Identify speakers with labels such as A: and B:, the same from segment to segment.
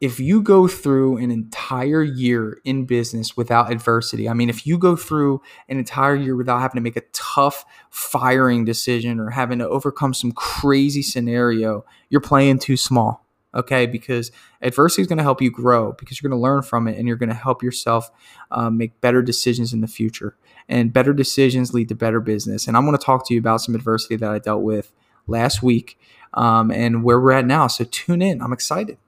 A: if you go through an entire year in business without adversity, I mean, if you go through an entire year without having to make a tough firing decision or having to overcome some crazy scenario, you're playing too small. Okay, because adversity is going to help you grow because you're going to learn from it and you're going to help yourself um, make better decisions in the future. And better decisions lead to better business. And I'm going to talk to you about some adversity that I dealt with last week um, and where we're at now. So tune in. I'm excited.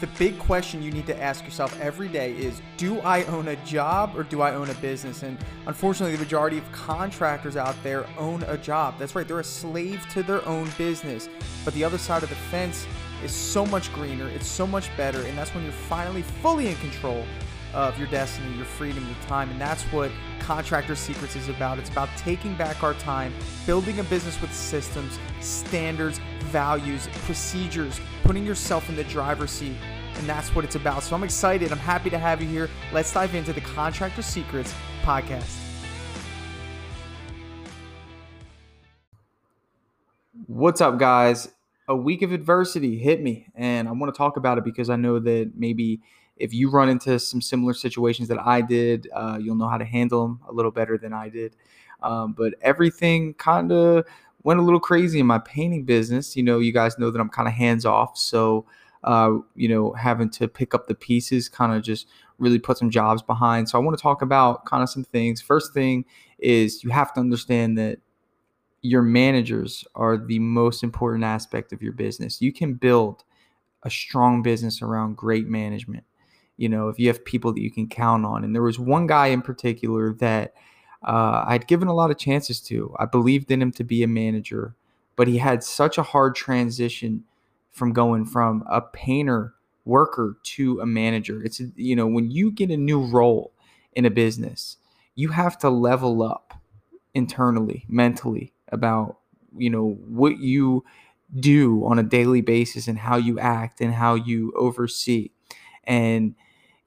B: The big question you need to ask yourself every day is Do I own a job or do I own a business? And unfortunately, the majority of contractors out there own a job. That's right, they're a slave to their own business. But the other side of the fence is so much greener, it's so much better, and that's when you're finally fully in control of your destiny, your freedom, your time. And that's what Contractor Secrets is about. It's about taking back our time, building a business with systems, standards, values, procedures, putting yourself in the driver's seat. And that's what it's about. So I'm excited. I'm happy to have you here. Let's dive into the Contractor Secrets podcast.
A: What's up, guys? A week of adversity hit me, and I want to talk about it because I know that maybe if you run into some similar situations that I did, uh, you'll know how to handle them a little better than I did. Um, but everything kind of went a little crazy in my painting business. You know, you guys know that I'm kind of hands off. So, uh, you know, having to pick up the pieces kind of just really put some jobs behind. So, I want to talk about kind of some things. First thing is you have to understand that your managers are the most important aspect of your business. You can build a strong business around great management you know, if you have people that you can count on. And there was one guy in particular that uh, I'd given a lot of chances to. I believed in him to be a manager, but he had such a hard transition from going from a painter worker to a manager. It's, you know, when you get a new role in a business, you have to level up internally, mentally about, you know, what you do on a daily basis and how you act and how you oversee. And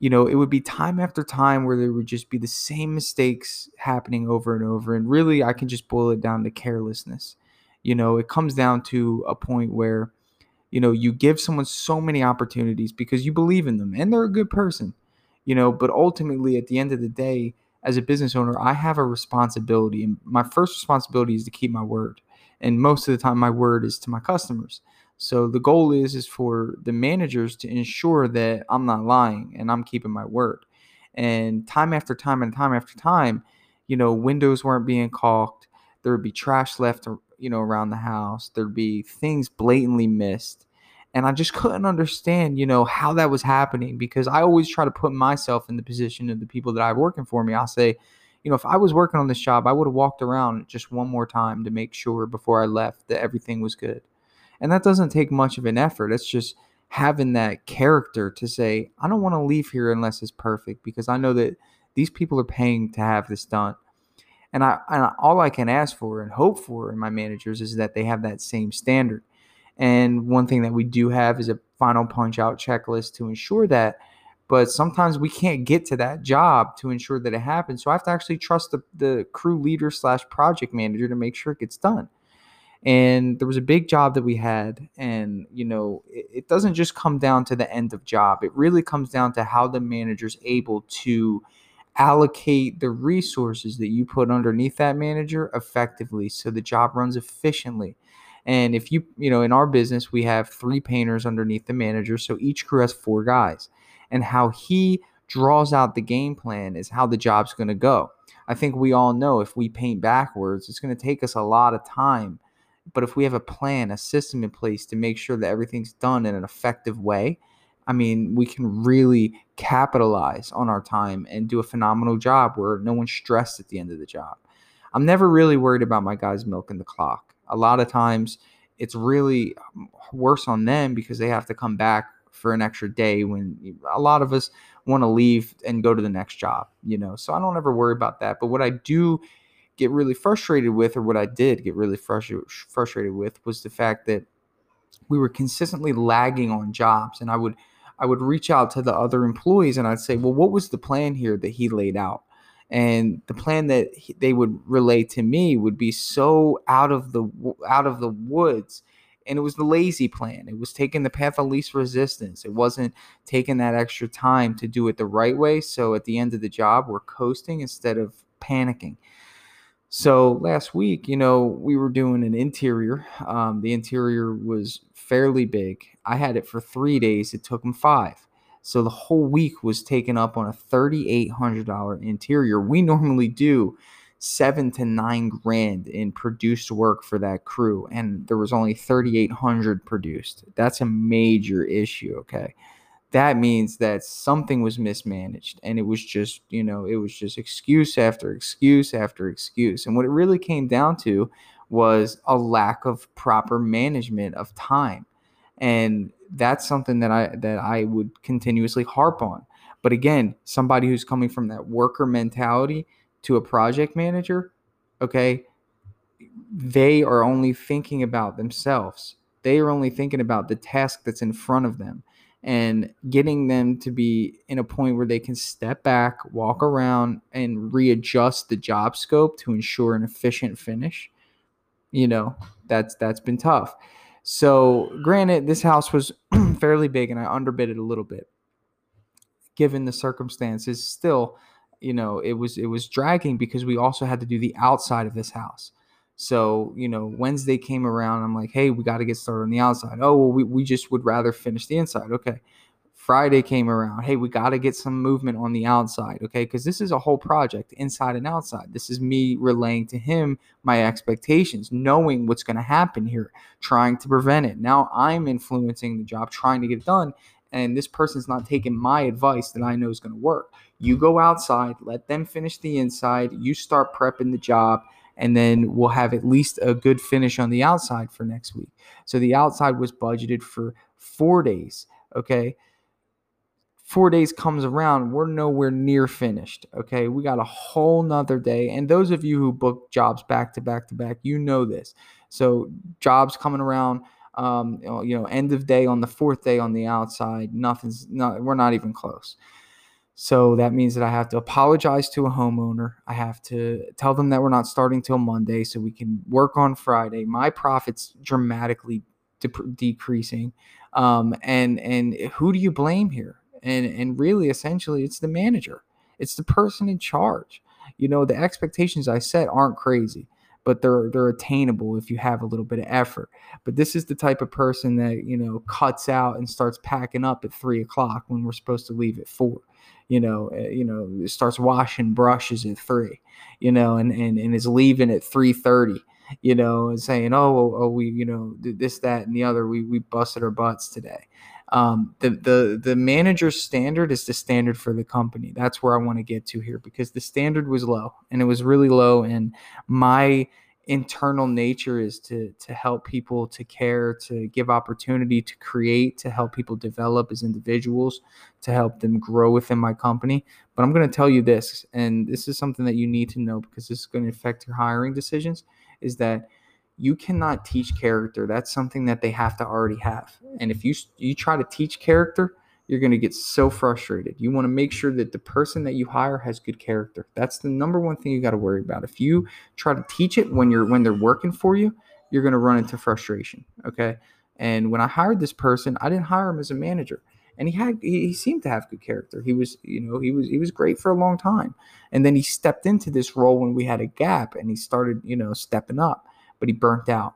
A: you know, it would be time after time where there would just be the same mistakes happening over and over. And really, I can just boil it down to carelessness. You know, it comes down to a point where, you know, you give someone so many opportunities because you believe in them and they're a good person, you know, but ultimately, at the end of the day, as a business owner, I have a responsibility. And my first responsibility is to keep my word. And most of the time, my word is to my customers. So the goal is is for the managers to ensure that I'm not lying and I'm keeping my word. And time after time and time after time, you know, windows weren't being caulked. There would be trash left, you know, around the house. There'd be things blatantly missed. And I just couldn't understand, you know, how that was happening because I always try to put myself in the position of the people that I have working for me. I'll say, you know, if I was working on this job, I would have walked around just one more time to make sure before I left that everything was good. And that doesn't take much of an effort. It's just having that character to say, I don't want to leave here unless it's perfect because I know that these people are paying to have this done. And I and all I can ask for and hope for in my managers is that they have that same standard. And one thing that we do have is a final punch out checklist to ensure that. But sometimes we can't get to that job to ensure that it happens. So I have to actually trust the, the crew leader slash project manager to make sure it gets done and there was a big job that we had and you know it, it, doesn't just come down to the end of job it really comes down to how the manager's able to allocate the resources that you put underneath that manager effectively so the job runs efficiently. And if you you know in our business we have three painters underneath the manager so each crew has four guys. And how he draws out the game plan is how the job's going to go. I think we all know if we paint backwards it's going to take us a lot of time. But if we have a plan, a system in place to make sure that everything's done in an effective way, I mean, we can really capitalize on our time and do a phenomenal job where no one's stressed at the end of the job. I'm never really worried about my guys milking the clock. A lot of times it's really um, worse on them because they have to come back for an extra day when a lot of us want to leave and go to the next job, you know. So I don't ever worry about that. But what I do get really frustrated with, or what I did get really frustrated frustrated with, was the fact that we were consistently lagging on jobs, and I would I would reach out to the other employees and I'd say, well, what was the plan here that he laid out? And the plan that he, they would relay to me would be so out of the out of the woods And it was the lazy plan. It was taking the path of least resistance. It wasn't taking that extra time to do it the right way. So at the end of the job, we're coasting instead of panicking. So last week, you know, we were doing an interior. Um, the interior was fairly big. I had it for three days. It took them five. So the whole week was taken up on a $3,800 interior. We normally do seven to nine grand in produced work for that crew, and there was only 3,800 produced. That's a major issue, okay? That means that something was mismanaged, and it was just, you know, it was just excuse after excuse after excuse. And what it really came down to was a lack of proper management of time. And that's something that I that I would continuously harp on. But again, somebody who's coming from that worker mentality to a project manager, okay, they are only thinking about themselves. They are only thinking about the task that's in front of them and getting them to be in a point where they can step back, walk around, and readjust the job scope to ensure an efficient finish. You know, that's that's been tough. So, granted, this house was fairly big and I underbid it a little bit. Given the circumstances, still, you know, it was it was dragging because we also had to do the outside of this house. So, you know, Wednesday came around. I'm like, hey, we got to get started on the outside. Oh, well, we, we just would rather finish the inside. Okay. Friday came around. Hey, we got to get some movement on the outside, okay? Because this is a whole project, inside and outside. This is me relaying to him my expectations, knowing what's going to happen here, trying to prevent it. Now I'm influencing the job, trying to get it done. And this person's not taking my advice that I know is going to work. You go outside, let them finish the inside, you start prepping the job, and then we'll have at least a good finish on the outside for next week. So the outside was budgeted for four days, okay? four days comes around, we're nowhere near finished. Okay. We got a whole nother day. And those of you who book jobs back to back to back, you know this. So jobs coming around, um, you know, end of day on the fourth day on the outside, nothing's not, we're not even close. So that means that I have to apologize to a homeowner. I have to tell them that we're not starting till Monday so we can work on Friday. My profits dramatically de- decreasing. Um, and and who do you blame here? and and really essentially it's the manager it's the person in charge you know the expectations i set aren't crazy but they're they're attainable if you have a little bit of effort but this is the type of person that you know cuts out and starts packing up at three o'clock when we're supposed to leave at four you know uh, you know starts washing brushes at three you know and and, and is leaving at 3.30 you know and saying oh, oh we you know this that and the other we we busted our butts today um, the the the manager's standard is the standard for the company. That's where I want to get to here because the standard was low and it was really low. And my internal nature is to to help people, to care, to give opportunity, to create, to help people develop as individuals, to help them grow within my company. But I'm going to tell you this, and this is something that you need to know because this is going to affect your hiring decisions. Is that you cannot teach character. That's something that they have to already have. And if you you try to teach character, you're going to get so frustrated. You want to make sure that the person that you hire has good character. That's the number one thing you got to worry about. If you try to teach it when you're when they're working for you, you're going to run into frustration, okay? And when I hired this person, I didn't hire him as a manager. And he had he, he seemed to have good character. He was, you know, he was he was great for a long time. And then he stepped into this role when we had a gap and he started, you know, stepping up but he burnt out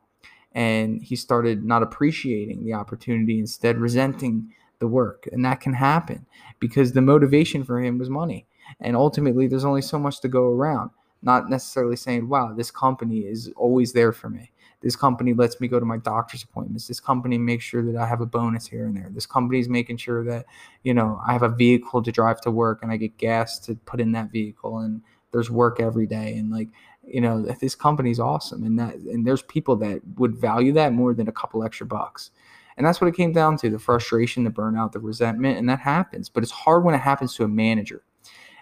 A: and he started not appreciating the opportunity, instead resenting the work. And that can happen because the motivation for him was money. And ultimately, there's only so much to go around. Not necessarily saying, wow, this company is always there for me. This company lets me go to my doctor's appointments. This company makes sure that I have a bonus here and there. This company is making sure that, you know, I have a vehicle to drive to work and I get gas to put in that vehicle and there's work every day. And like you know this company's awesome and that and there's people that would value that more than a couple extra bucks and that's what it came down to the frustration the burnout the resentment and that happens but it's hard when it happens to a manager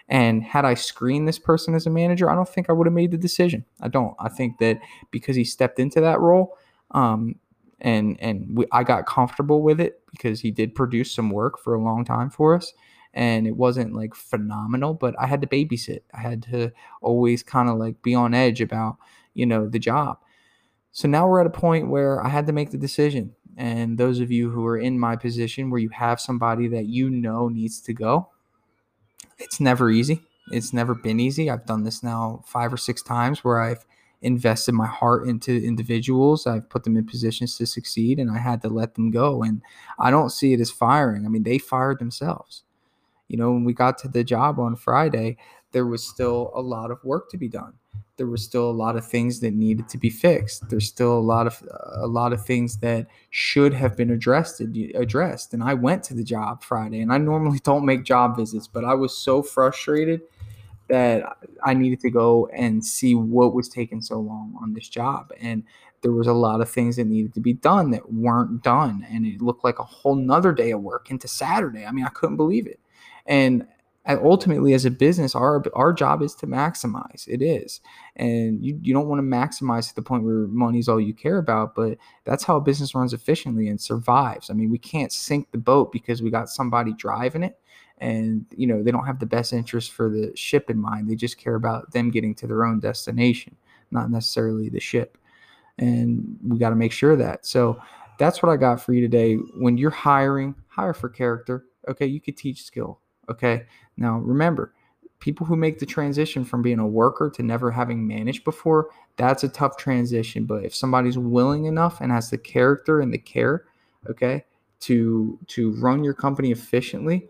A: and had i screened this person as a manager i don't think i would have made the decision i don't i think that because he stepped into that role um, and and we, i got comfortable with it because he did produce some work for a long time for us and it wasn't like phenomenal, but I had to babysit. I had to always kind of like be on edge about, you know, the job. So now we're at a point where I had to make the decision. And those of you who are in my position where you have somebody that you know needs to go, it's never easy. It's never been easy. I've done this now five or six times where I've invested my heart into individuals. I've put them in positions to succeed and I had to let them go. And I don't see it as firing. I mean, they fired themselves. You know, when we got to the job on Friday, there was still a lot of work to be done. There was still a lot of things that needed to be fixed. There's still a lot of a lot of things that should have been addressed addressed. And I went to the job Friday, and I normally don't make job visits, but I was so frustrated that I needed to go and see what was taking so long on this job. And there was a lot of things that needed to be done that weren't done. And it looked like a whole nother day of work into Saturday. I mean, I couldn't believe it. And ultimately as a business our our job is to maximize. It is. And you, you don't want to maximize to the point where money is all you care about but that's how a business runs efficiently and survives. I mean we can't sink the boat because we got somebody driving it. And you know they don't have the best interest for the ship in mind. They just care about them getting to their own destination not necessarily the ship. And we got to make sure that. So that's what i got for you today. When you're hiring hire for character okay? You could teach skill okay now remember people who make the transition from being a worker to never having managed before that's a tough transition but if somebody's willing enough and has the character and the care okay to to run your company efficiently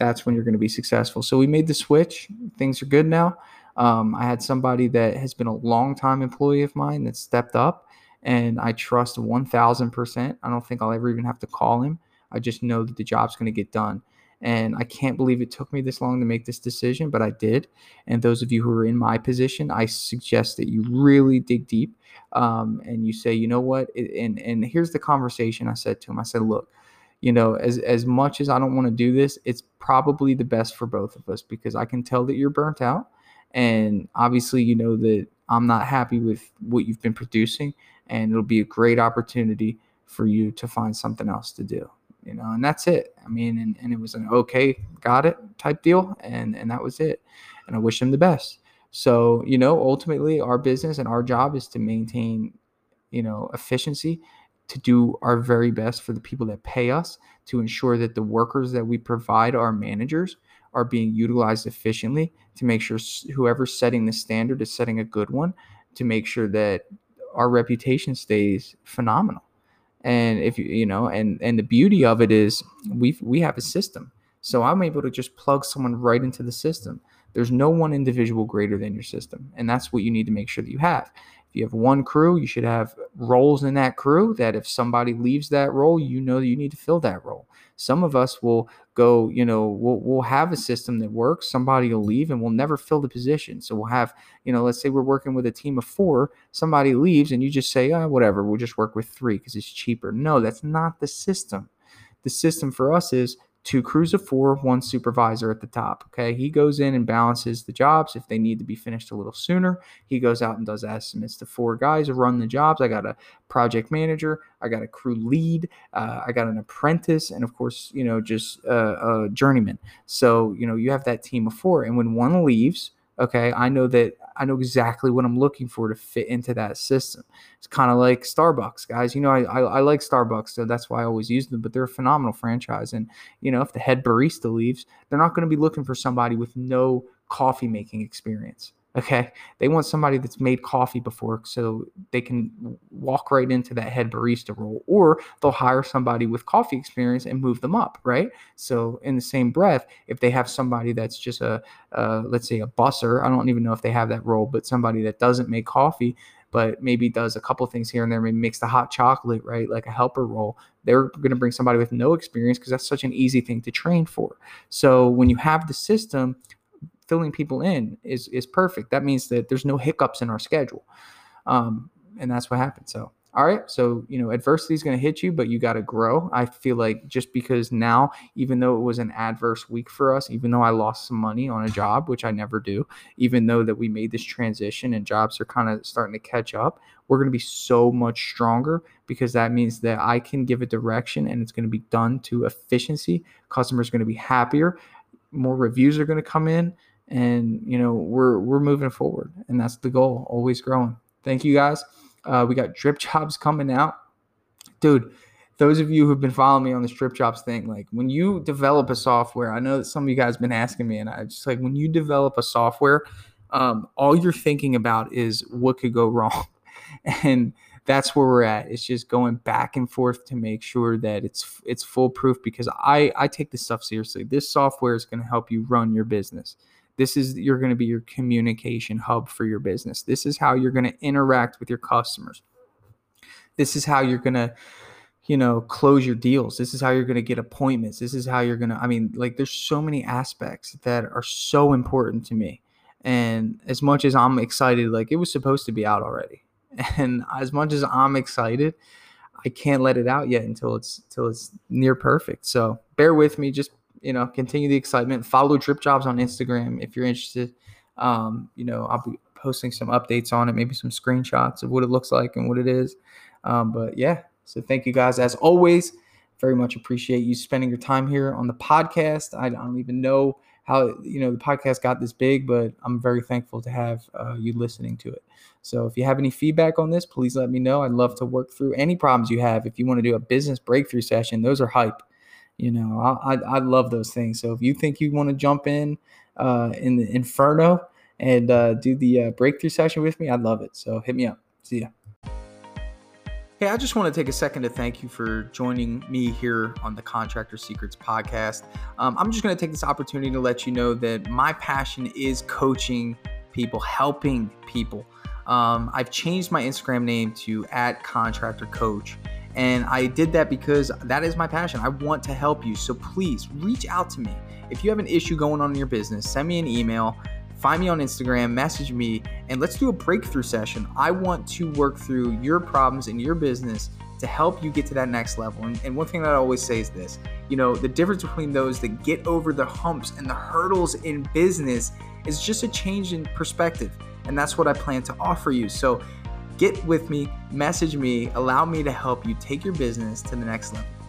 A: that's when you're going to be successful. So we made the switch. Things are good now. Um, I had somebody that has been a long time employee of mine that stepped up, and I trust 1000%. I don't think I'll ever even have to call him. I just know that the job's going to get done. And I can't believe it took me this long to make this decision, but I did. And those of you who are in my position, I suggest that you really dig deep um, and you say, you know what? And, and here's the conversation I said to him I said, look, you know, as as much as I don't want to do this, it's probably the best for both of us because I can tell that you're burnt out, and obviously, you know that I'm not happy with what you've been producing, and it'll be a great opportunity for you to find something else to do. You know, and that's it. I mean, and, and it was an okay, got it type deal, and and that was it. And I wish him the best. So, you know, ultimately, our business and our job is to maintain, you know, efficiency to do our very best for the people that pay us to ensure that the workers that we provide our managers are being utilized efficiently to make sure whoever's setting the standard is setting a good one to make sure that our reputation stays phenomenal and if you you know and and the beauty of it is we we have a system. So i'm able to just plug someone right into the system. There's no one individual greater than your system. And that's what you need to make sure that you have if you have one crew, you should have roles in that crew that if somebody leaves that role, you know you need to fill that role. Some of us will go, you know, we'll, we'll have a system that works. Somebody will leave and we'll never fill the position. So we'll have, you know, let's say we're working with a team of four, somebody leaves and you just say, oh, whatever, we'll just work with three because it's cheaper. No, that's not the system. The system for us is two crews of four, one supervisor at the top. Okay. He goes in and balances the jobs. If they need to be finished a little sooner, he goes out and does estimates. The four guys run the jobs. I got a project manager, I got a crew lead, uh, I got an apprentice, and of course, you know, just uh, a journeyman. So, you know, you have that team of four. And when one leaves, okay, I know that I know exactly what I'm looking for to fit into that system. It's kind of like Starbucks, guys. You know, I, I, I like Starbucks, so that's why I always use them. But they're a phenomenal franchise, and you know, if the head barista leaves, they're not going to be looking for somebody with no coffee making experience. Okay. They want somebody that's made coffee before so they can walk right into that head barista role, or they'll hire somebody with coffee experience and move them up, right? So, in the same breath, if they have somebody that's just a, let's say, a busser, I don't even know if they have that role, but somebody that doesn't make coffee, but maybe does a couple things here and there, maybe makes the hot chocolate, right? Like a helper role. They're going to bring somebody with no experience because that's such an easy thing to train for. So when you have the system, filling people in is is perfect. That means that there's no hiccups in our schedule, um, and that's what happened. So. All right. So, you know, adversity is going to hit you, but you got to grow. I feel like just because now, even though it was an adverse week for us, even though I lost some money on a job, which I never do, even though that we made this transition and jobs are kind of starting to catch up, we're going to be so much stronger because that means that I can give a direction and it's going to be done to efficiency. Customers are going to be happier. More reviews are going to come in and you know we're we're moving forward and that's the goal always growing thank you guys Uh, we got drip jobs coming out. Dude, those of you who've been following me on the Drip Jobs thing, like when you develop a software, I know that some of you guys been asking me, and I just like when you develop a software, um, all you're thinking about is what could go wrong. And that's where we're at. It's just going back and forth to make sure that it's it's foolproof because I I take this stuff seriously. This software is going to help you run your business. This is you're going to be your communication hub for your business. This is how you're going to interact with your customers. This is how you're going to you know close your deals. This is how you're going to get appointments. This is how you're going to I mean like there's so many aspects that are so important to me. And as much as I'm excited like it was supposed to be out already and as much as I'm excited, I can't let it out yet until it's until it's near perfect. So bear with me. Just you know, continue the excitement. Follow Drip Jobs on Instagram if you're interested. Um, you know, I'll be posting some updates on it, maybe some screenshots of what it looks like and what it is. Um, but yeah, so thank you guys as always. Very much appreciate you spending your time here on the podcast. I don't even know how you know the podcast got this big, but I'm very thankful to have uh, you listening to it. So if you have any feedback on this, please let me know. I'd love to work through any problems you have. If you want to do a business breakthrough session, those are hype. You know, I, I, I love those things. So if you think you want to jump in uh, in the inferno and uh, do the uh, breakthrough session with me, I'd love it. So hit me up. See ya. Hey, I just want to take a second to thank you for joining me here on the Contractor Secrets podcast. Um, I'm just going to take this opportunity to let you know that my passion is coaching people, helping people. Um, I've changed my Instagram name to at contractor coach. And I did that because that is my passion. I want to help you. So please reach out to me. If you have an issue going on in your business, send me an email find me on Instagram, message me, and let's do a breakthrough session. I want to work through your problems in your business to help you get to that next level. And, and, one thing that I always say is this you know, the difference between those that get over the humps and the hurdles in business is just a change in perspective. And that's what I plan to offer you. So get with me, message me, allow me to help you take your business to the next level.